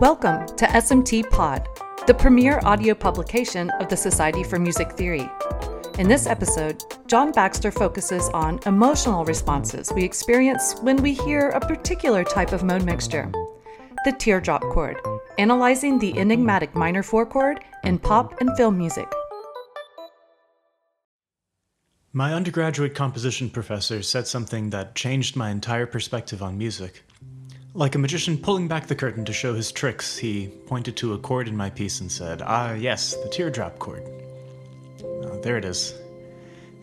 Welcome to SMT Pod, the premier audio publication of the Society for Music Theory. In this episode, John Baxter focuses on emotional responses we experience when we hear a particular type of mode mixture the teardrop chord, analyzing the enigmatic minor four chord in pop and film music. My undergraduate composition professor said something that changed my entire perspective on music. Like a magician pulling back the curtain to show his tricks, he pointed to a chord in my piece and said, Ah, yes, the teardrop chord. Oh, there it is.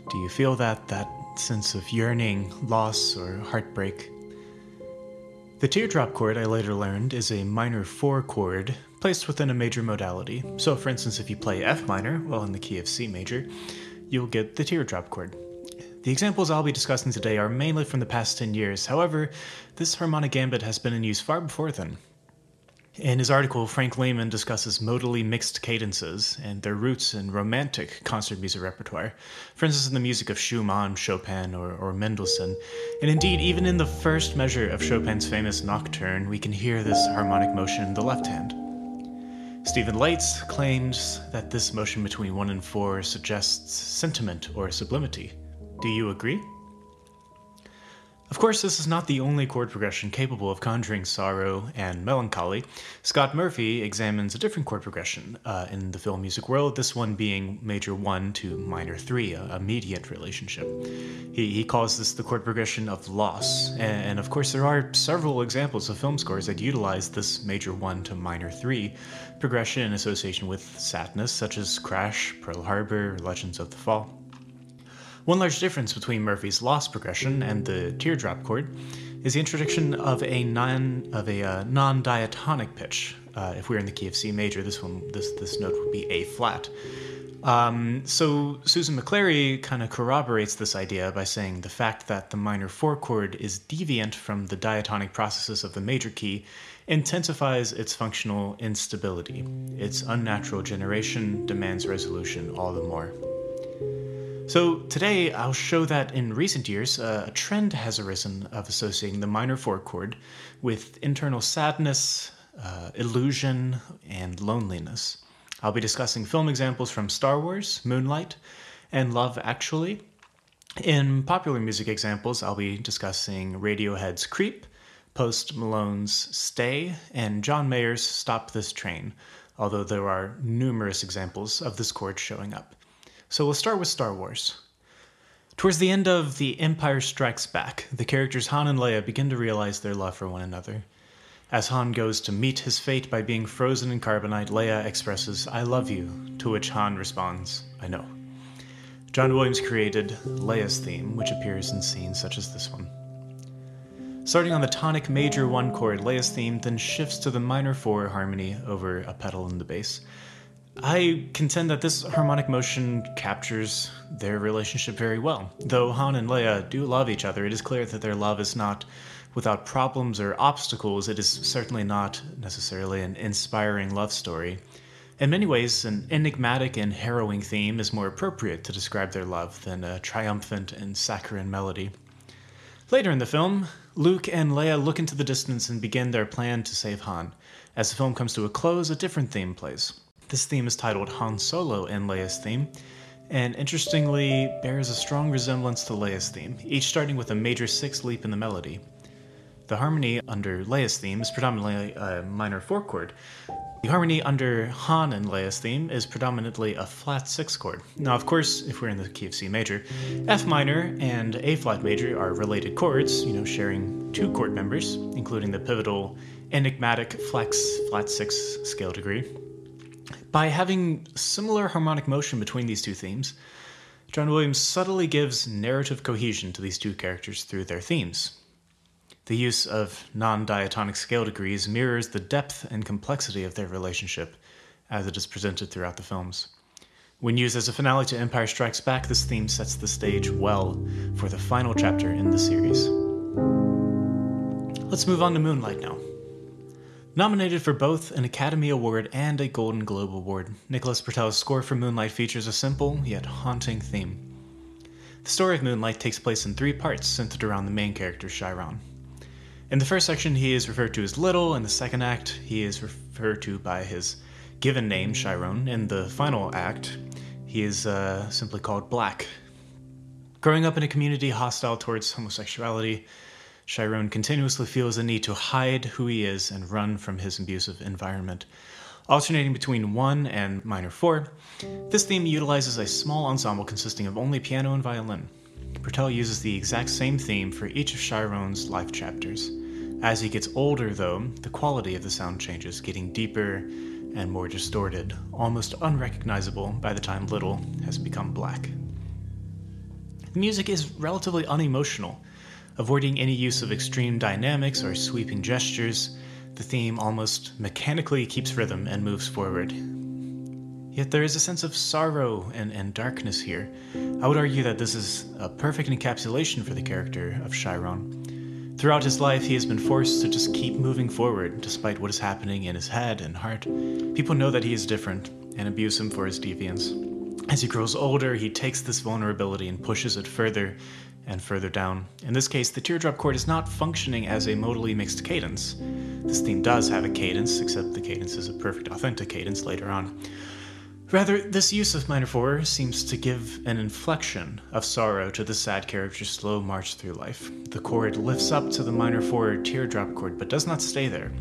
Do you feel that, that sense of yearning, loss, or heartbreak? The teardrop chord, I later learned, is a minor 4 chord placed within a major modality. So, for instance, if you play F minor, well, in the key of C major, you'll get the teardrop chord. The examples I'll be discussing today are mainly from the past 10 years, however, this harmonic gambit has been in use far before then. In his article, Frank Lehman discusses modally mixed cadences and their roots in romantic concert music repertoire, for instance, in the music of Schumann, Chopin, or, or Mendelssohn. And indeed, even in the first measure of Chopin's famous Nocturne, we can hear this harmonic motion in the left hand. Steven Laitz claims that this motion between 1 and 4 suggests sentiment or sublimity. Do you agree? Of course, this is not the only chord progression capable of conjuring sorrow and melancholy. Scott Murphy examines a different chord progression uh, in the film music world, this one being major 1 to minor 3, a, a mediant relationship. He, he calls this the chord progression of loss, and, and of course, there are several examples of film scores that utilize this major 1 to minor 3 progression in association with sadness, such as Crash, Pearl Harbor, Legends of the Fall. One large difference between Murphy's loss progression and the teardrop chord is the introduction of a non of a uh, non-diatonic pitch. Uh, if we are in the key of C major, this one this this note would be A flat. Um, so Susan McClary kind of corroborates this idea by saying the fact that the minor four chord is deviant from the diatonic processes of the major key intensifies its functional instability. Its unnatural generation demands resolution all the more. So today I'll show that in recent years uh, a trend has arisen of associating the minor four chord with internal sadness, uh, illusion, and loneliness. I'll be discussing film examples from Star Wars, Moonlight, and Love Actually. In popular music examples, I'll be discussing Radiohead's Creep, Post Malone's Stay, and John Mayer's Stop This Train, although there are numerous examples of this chord showing up. So we'll start with Star Wars. Towards the end of The Empire Strikes Back, the characters Han and Leia begin to realize their love for one another. As Han goes to meet his fate by being frozen in carbonite, Leia expresses, I love you, to which Han responds, I know. John Williams created Leia's theme, which appears in scenes such as this one. Starting on the tonic major 1 chord, Leia's theme then shifts to the minor 4 harmony over a pedal in the bass. I contend that this harmonic motion captures their relationship very well. Though Han and Leia do love each other, it is clear that their love is not without problems or obstacles. It is certainly not necessarily an inspiring love story. In many ways, an enigmatic and harrowing theme is more appropriate to describe their love than a triumphant and saccharine melody. Later in the film, Luke and Leia look into the distance and begin their plan to save Han. As the film comes to a close, a different theme plays. This theme is titled Han Solo and Leia's theme, and interestingly bears a strong resemblance to Leia's theme, each starting with a major sixth leap in the melody. The harmony under Leia's theme is predominantly a minor four chord. The harmony under Han and Leia's theme is predominantly a flat six chord. Now, of course, if we're in the key of C major, F minor and A flat major are related chords, you know, sharing two chord members, including the pivotal enigmatic flex flat six scale degree. By having similar harmonic motion between these two themes, John Williams subtly gives narrative cohesion to these two characters through their themes. The use of non diatonic scale degrees mirrors the depth and complexity of their relationship as it is presented throughout the films. When used as a finale to Empire Strikes Back, this theme sets the stage well for the final chapter in the series. Let's move on to Moonlight now. Nominated for both an Academy Award and a Golden Globe Award, Nicholas Britell's score for Moonlight features a simple yet haunting theme. The story of Moonlight takes place in three parts centered around the main character, Chiron. In the first section, he is referred to as Little. In the second act, he is referred to by his given name, Chiron. In the final act, he is uh, simply called Black. Growing up in a community hostile towards homosexuality, Chiron continuously feels the need to hide who he is and run from his abusive environment. Alternating between 1 and minor 4, this theme utilizes a small ensemble consisting of only piano and violin. Britell uses the exact same theme for each of Chiron's life chapters. As he gets older, though, the quality of the sound changes, getting deeper and more distorted, almost unrecognizable by the time Little has become black. The music is relatively unemotional, Avoiding any use of extreme dynamics or sweeping gestures, the theme almost mechanically keeps rhythm and moves forward. Yet there is a sense of sorrow and, and darkness here. I would argue that this is a perfect encapsulation for the character of Chiron. Throughout his life, he has been forced to just keep moving forward despite what is happening in his head and heart. People know that he is different and abuse him for his deviance. As he grows older, he takes this vulnerability and pushes it further and further down. In this case, the teardrop chord is not functioning as a modally mixed cadence. This theme does have a cadence, except the cadence is a perfect authentic cadence later on. Rather, this use of minor 4 seems to give an inflection of sorrow to the sad character's slow march through life. The chord lifts up to the minor 4 teardrop chord, but does not stay there,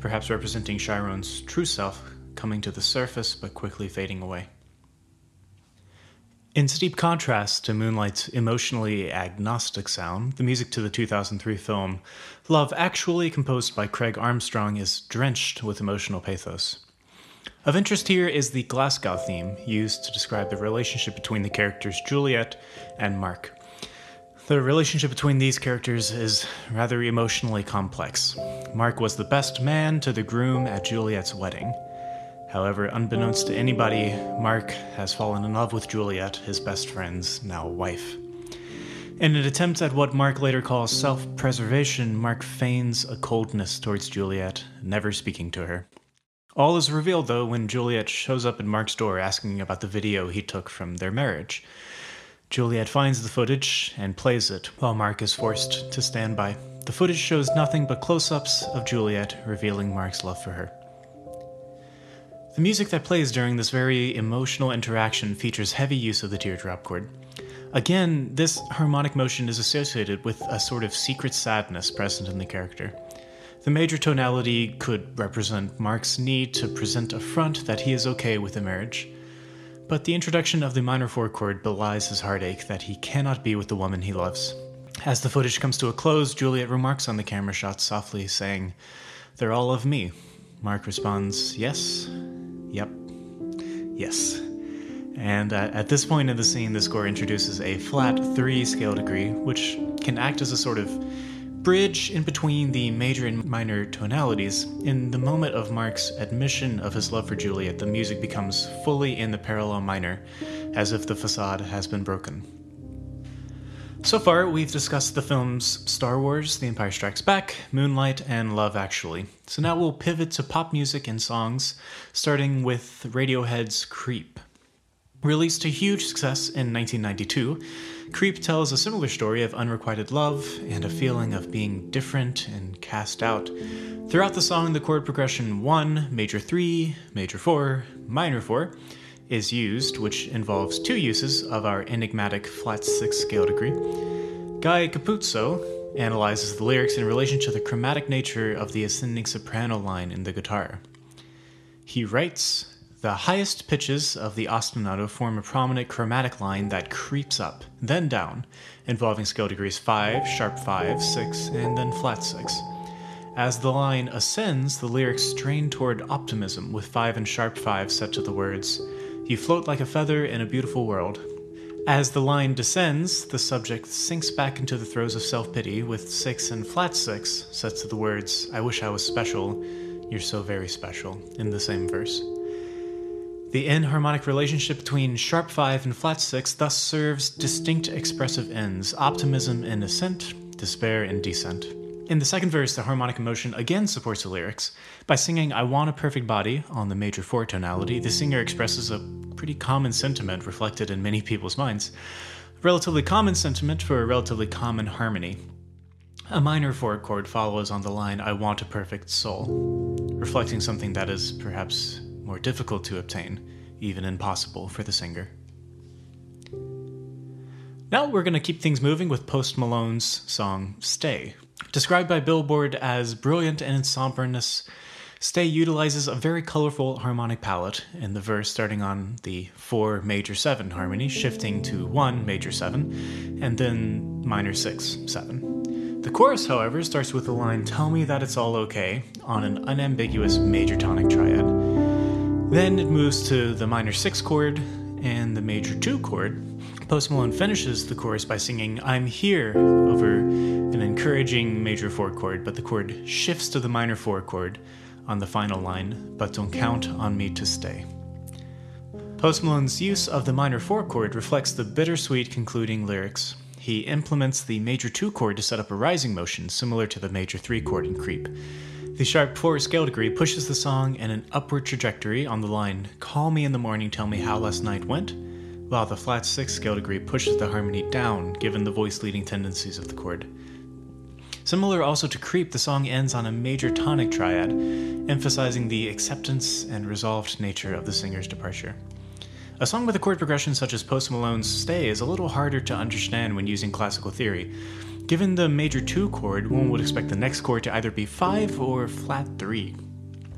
perhaps representing Chiron's true self coming to the surface but quickly fading away. In steep contrast to Moonlight's emotionally agnostic sound, the music to the 2003 film Love Actually, composed by Craig Armstrong, is drenched with emotional pathos. Of interest here is the Glasgow theme, used to describe the relationship between the characters Juliet and Mark. The relationship between these characters is rather emotionally complex. Mark was the best man to the groom at Juliet's wedding. However, unbeknownst to anybody, Mark has fallen in love with Juliet, his best friend's now wife. In an attempt at what Mark later calls self preservation, Mark feigns a coldness towards Juliet, never speaking to her. All is revealed, though, when Juliet shows up at Mark's door asking about the video he took from their marriage. Juliet finds the footage and plays it, while Mark is forced to stand by. The footage shows nothing but close ups of Juliet, revealing Mark's love for her. The music that plays during this very emotional interaction features heavy use of the teardrop chord. Again, this harmonic motion is associated with a sort of secret sadness present in the character. The major tonality could represent Mark's need to present a front that he is okay with the marriage. But the introduction of the minor 4 chord belies his heartache that he cannot be with the woman he loves. As the footage comes to a close, Juliet remarks on the camera shot softly, saying, They're all of me. Mark responds, Yes, Yep. Yes. And uh, at this point in the scene, the score introduces a flat 3 scale degree, which can act as a sort of bridge in between the major and minor tonalities. In the moment of Mark's admission of his love for Juliet, the music becomes fully in the parallel minor, as if the facade has been broken. So far, we've discussed the films Star Wars, The Empire Strikes Back, Moonlight, and Love Actually. So now we'll pivot to pop music and songs, starting with Radiohead's Creep. Released a huge success in 1992, Creep tells a similar story of unrequited love and a feeling of being different and cast out. Throughout the song, the chord progression 1, major 3, major 4, minor 4 is used, which involves two uses of our enigmatic flat 6 scale degree. Guy Capuzzo analyzes the lyrics in relation to the chromatic nature of the ascending soprano line in the guitar. He writes, the highest pitches of the ostinato form a prominent chromatic line that creeps up, then down, involving scale degrees 5, sharp 5, 6, and then flat 6. As the line ascends, the lyrics strain toward optimism, with 5 and sharp 5 set to the words, you float like a feather in a beautiful world. As the line descends, the subject sinks back into the throes of self pity with six and flat six sets to the words, I wish I was special, you're so very special, in the same verse. The enharmonic relationship between sharp 5 and flat 6 thus serves distinct expressive ends optimism in ascent, despair in descent. In the second verse, the harmonic emotion again supports the lyrics. By singing I Want a Perfect Body on the major 4 tonality, the singer expresses a pretty common sentiment reflected in many people's minds. A relatively common sentiment for a relatively common harmony. A minor four chord follows on the line, I want a perfect soul, reflecting something that is perhaps more difficult to obtain, even impossible for the singer. Now we're going to keep things moving with Post Malone's song Stay. Described by Billboard as brilliant in its somberness, Stay utilizes a very colorful harmonic palette in the verse starting on the 4 major 7 harmony, shifting to 1 major 7, and then minor 6 7. The chorus, however, starts with the line Tell me that it's all okay on an unambiguous major tonic triad. Then it moves to the minor 6 chord and the major 2 chord. Post Malone finishes the chorus by singing I'm here over an encouraging major 4 chord, but the chord shifts to the minor 4 chord on the final line, but don't count on me to stay. Post Malone's use of the minor 4 chord reflects the bittersweet concluding lyrics. He implements the major 2 chord to set up a rising motion similar to the major 3 chord in Creep. The sharp 4 scale degree pushes the song in an upward trajectory on the line, Call me in the morning, tell me how last night went, while the flat 6 scale degree pushes the harmony down given the voice leading tendencies of the chord. Similar also to Creep, the song ends on a major tonic triad, emphasizing the acceptance and resolved nature of the singer's departure. A song with a chord progression such as Post Malone's Stay is a little harder to understand when using classical theory. Given the major 2 chord, one would expect the next chord to either be 5 or flat 3.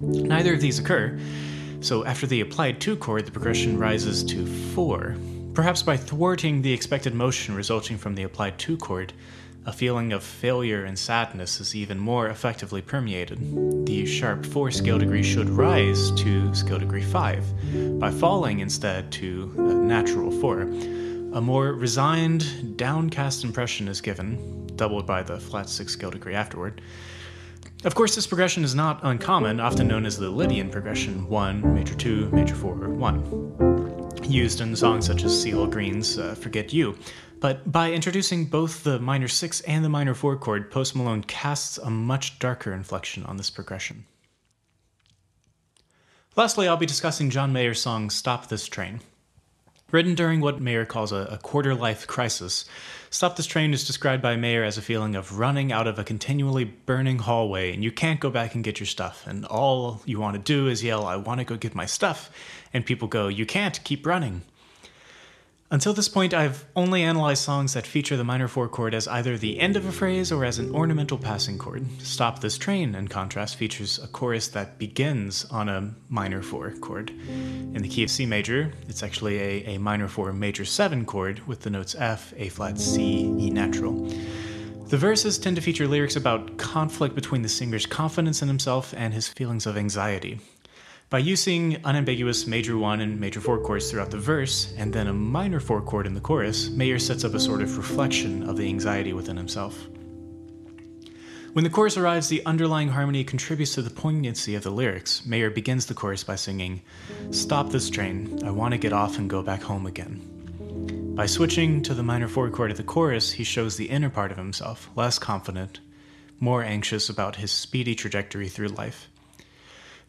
Neither of these occur, so after the applied 2 chord, the progression rises to 4. Perhaps by thwarting the expected motion resulting from the applied 2 chord, a feeling of failure and sadness is even more effectively permeated. The sharp 4 scale degree should rise to scale degree 5, by falling instead to a natural 4. A more resigned, downcast impression is given, doubled by the flat 6 scale degree afterward. Of course, this progression is not uncommon, often known as the Lydian progression 1, major 2, major 4, 1, used in songs such as CeeLo Green's uh, Forget You. But by introducing both the minor 6 and the minor 4 chord, Post Malone casts a much darker inflection on this progression. Lastly, I'll be discussing John Mayer's song Stop This Train. Written during what Mayer calls a, a quarter life crisis, Stop This Train is described by Mayer as a feeling of running out of a continually burning hallway and you can't go back and get your stuff. And all you want to do is yell, I want to go get my stuff. And people go, You can't, keep running. Until this point, I've only analyzed songs that feature the minor 4 chord as either the end of a phrase or as an ornamental passing chord. Stop This Train, in contrast, features a chorus that begins on a minor 4 chord. In the key of C major, it's actually a, a minor 4 major 7 chord with the notes F, A flat, C, E natural. The verses tend to feature lyrics about conflict between the singer's confidence in himself and his feelings of anxiety. By using unambiguous major 1 and major 4 chords throughout the verse, and then a minor 4 chord in the chorus, Mayer sets up a sort of reflection of the anxiety within himself. When the chorus arrives, the underlying harmony contributes to the poignancy of the lyrics. Mayer begins the chorus by singing, Stop this train, I want to get off and go back home again. By switching to the minor 4 chord of the chorus, he shows the inner part of himself, less confident, more anxious about his speedy trajectory through life.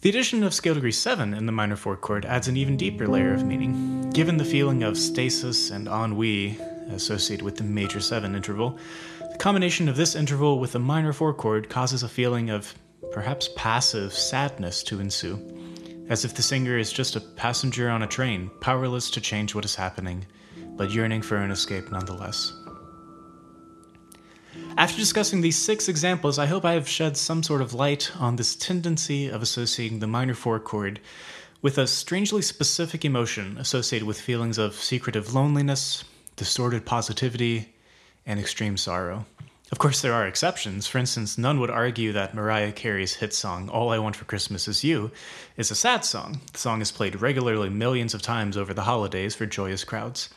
The addition of scale degree 7 in the minor 4 chord adds an even deeper layer of meaning. Given the feeling of stasis and ennui associated with the major 7 interval, the combination of this interval with the minor 4 chord causes a feeling of perhaps passive sadness to ensue, as if the singer is just a passenger on a train, powerless to change what is happening, but yearning for an escape nonetheless. After discussing these six examples, I hope I have shed some sort of light on this tendency of associating the minor four chord with a strangely specific emotion associated with feelings of secretive loneliness, distorted positivity, and extreme sorrow. Of course, there are exceptions. For instance, none would argue that Mariah Carey's hit song, All I Want for Christmas Is You, is a sad song. The song is played regularly millions of times over the holidays for joyous crowds.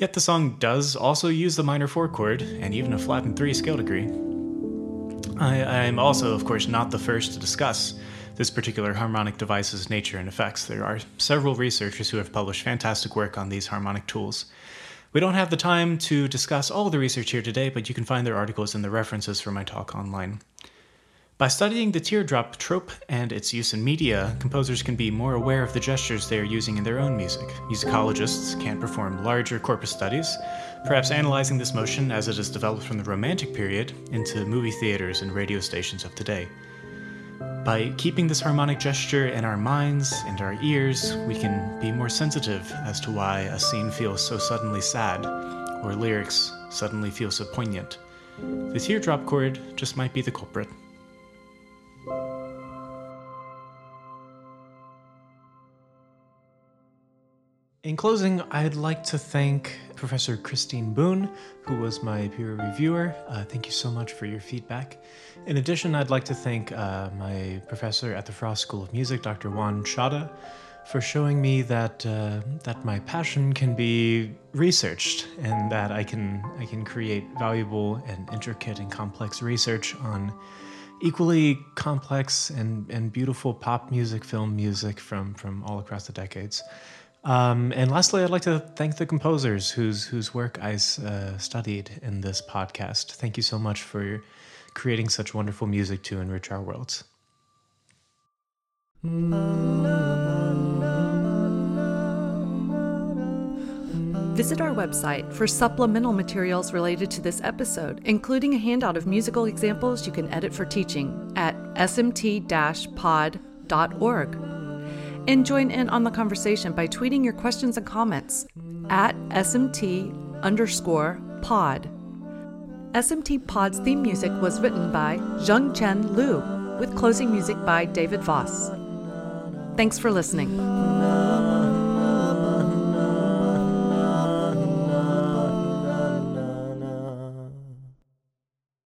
Yet the song does also use the minor 4 chord and even a flattened 3 scale degree. I, am also, of course, not the first to discuss this particular harmonic device's nature and effects. There are several researchers who have published fantastic work on these harmonic tools. We don't have the time to discuss all the research here today, but you can find their articles in the references for my talk online. By studying the teardrop trope and its use in media, composers can be more aware of the gestures they are using in their own music. Musicologists can't perform larger corpus studies, perhaps analyzing this motion as it has developed from the Romantic period into movie theaters and radio stations of today. By keeping this harmonic gesture in our minds and our ears, we can be more sensitive as to why a scene feels so suddenly sad, or lyrics suddenly feel so poignant. The teardrop chord just might be the culprit. In closing, I'd like to thank Professor Christine Boone, who was my peer reviewer. Uh, thank you so much for your feedback. In addition, I'd like to thank uh, my professor at the Frost School of Music, Dr. Juan Chattah, for showing me that uh, that my passion can be researched and that I can I can create valuable and intricate and complex research on equally complex and, and beautiful pop music, film music from from all across the decades. Um, and lastly, I'd like to thank the composers whose whose work I uh, studied in this podcast. Thank you so much for creating such wonderful music to enrich our worlds. Visit our website for supplemental materials related to this episode, including a handout of musical examples you can edit for teaching at smt pod.org and join in on the conversation by tweeting your questions and comments at SMT underscore pod. SMT Pod's theme music was written by Zheng Chen Liu, with closing music by David Voss. Thanks for listening.